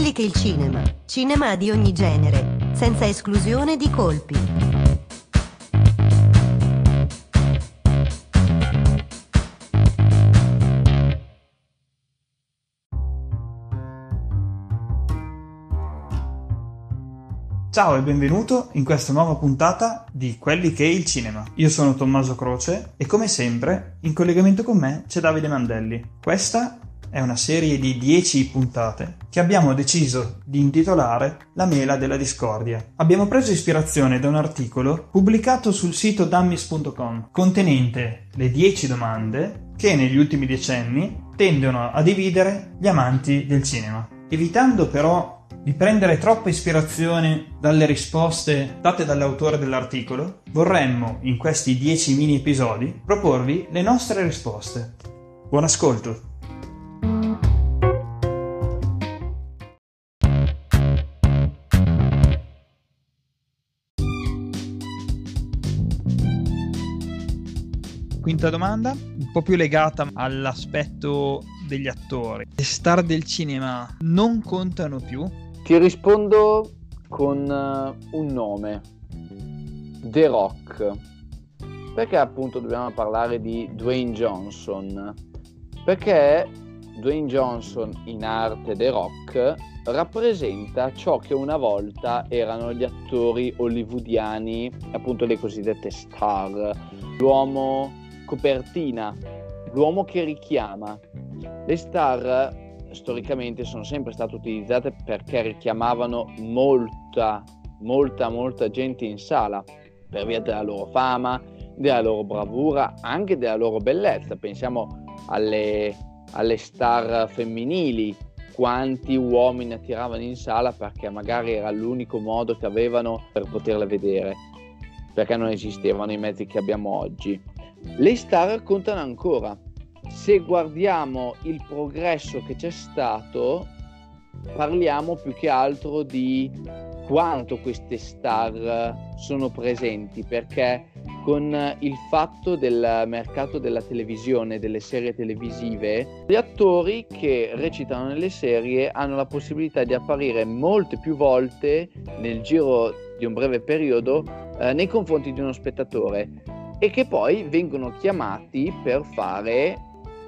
quelli che il cinema, cinema di ogni genere, senza esclusione di colpi. Ciao e benvenuto in questa nuova puntata di Quelli che è il cinema. Io sono Tommaso Croce e come sempre in collegamento con me c'è Davide Mandelli. Questa è una serie di 10 puntate che abbiamo deciso di intitolare La mela della discordia. Abbiamo preso ispirazione da un articolo pubblicato sul sito dummies.com contenente le 10 domande che negli ultimi decenni tendono a dividere gli amanti del cinema. Evitando però di prendere troppa ispirazione dalle risposte date dall'autore dell'articolo, vorremmo in questi 10 mini episodi proporvi le nostre risposte. Buon ascolto! Quinta domanda, un po' più legata all'aspetto degli attori. Le star del cinema non contano più? Ti rispondo con uh, un nome, The Rock. Perché appunto dobbiamo parlare di Dwayne Johnson? Perché Dwayne Johnson in arte The Rock rappresenta ciò che una volta erano gli attori hollywoodiani, appunto le cosiddette star, l'uomo copertina, l'uomo che richiama. Le star storicamente sono sempre state utilizzate perché richiamavano molta, molta, molta gente in sala per via della loro fama, della loro bravura, anche della loro bellezza. Pensiamo alle, alle star femminili, quanti uomini attiravano in sala perché magari era l'unico modo che avevano per poterle vedere, perché non esistevano i mezzi che abbiamo oggi. Le star contano ancora. Se guardiamo il progresso che c'è stato, parliamo più che altro di quanto queste star sono presenti, perché con il fatto del mercato della televisione, delle serie televisive, gli attori che recitano nelle serie hanno la possibilità di apparire molte più volte nel giro di un breve periodo eh, nei confronti di uno spettatore e che poi vengono chiamati per fare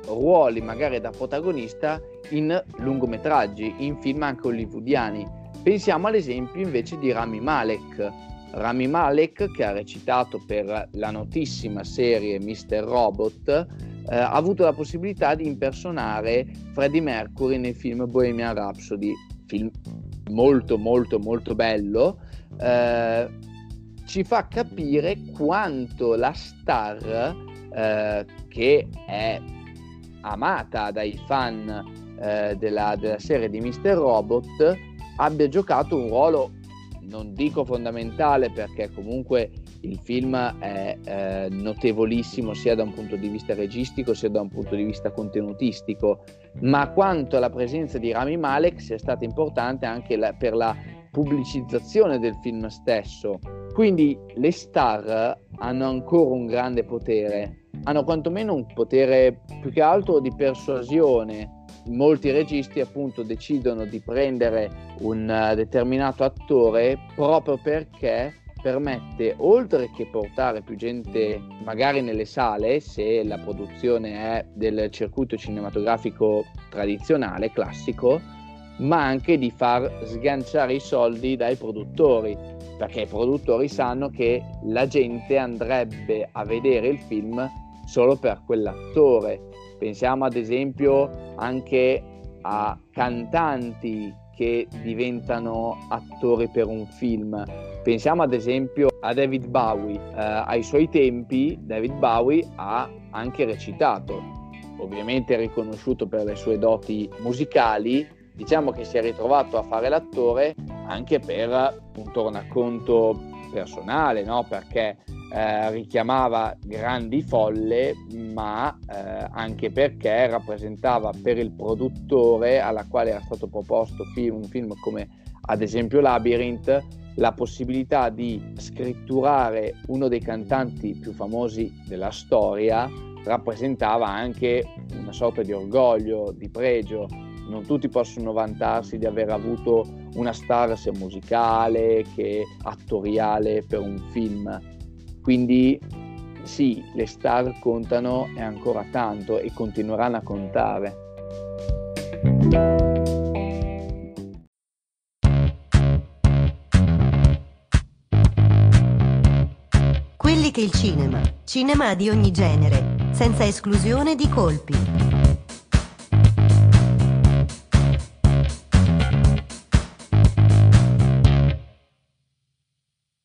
ruoli magari da protagonista in lungometraggi, in film anche hollywoodiani. Pensiamo all'esempio invece di Rami Malek. Rami Malek, che ha recitato per la notissima serie Mr. Robot, eh, ha avuto la possibilità di impersonare Freddie Mercury nel film Bohemian Rhapsody, film molto molto molto bello. Eh, ci fa capire quanto la star eh, che è amata dai fan eh, della, della, serie di Mr. Robot abbia giocato un ruolo non dico fondamentale perché comunque il film è eh, notevolissimo sia da un punto di vista registico sia da un punto di vista contenutistico ma quanto la presenza di Rami Malek sia stata importante anche la, per la pubblicizzazione del film stesso. Quindi le star hanno ancora un grande potere, hanno quantomeno un potere più che altro di persuasione. Molti registi appunto decidono di prendere un uh, determinato attore proprio perché permette, oltre che portare più gente magari nelle sale, se la produzione è del circuito cinematografico tradizionale, classico, ma anche di far sganciare i soldi dai produttori, perché i produttori sanno che la gente andrebbe a vedere il film solo per quell'attore. Pensiamo ad esempio anche a cantanti che diventano attori per un film. Pensiamo ad esempio a David Bowie. Eh, ai suoi tempi David Bowie ha anche recitato, ovviamente riconosciuto per le sue doti musicali, diciamo che si è ritrovato a fare l'attore anche per un tornaconto personale, no? perché eh, richiamava grandi folle, ma eh, anche perché rappresentava per il produttore alla quale era stato proposto film, un film come ad esempio Labyrinth, la possibilità di scritturare uno dei cantanti più famosi della storia rappresentava anche una sorta di orgoglio, di pregio non tutti possono vantarsi di aver avuto una star sia musicale che attoriale per un film. Quindi sì, le star contano e ancora tanto e continueranno a contare. Quelli che il cinema, cinema di ogni genere, senza esclusione di colpi.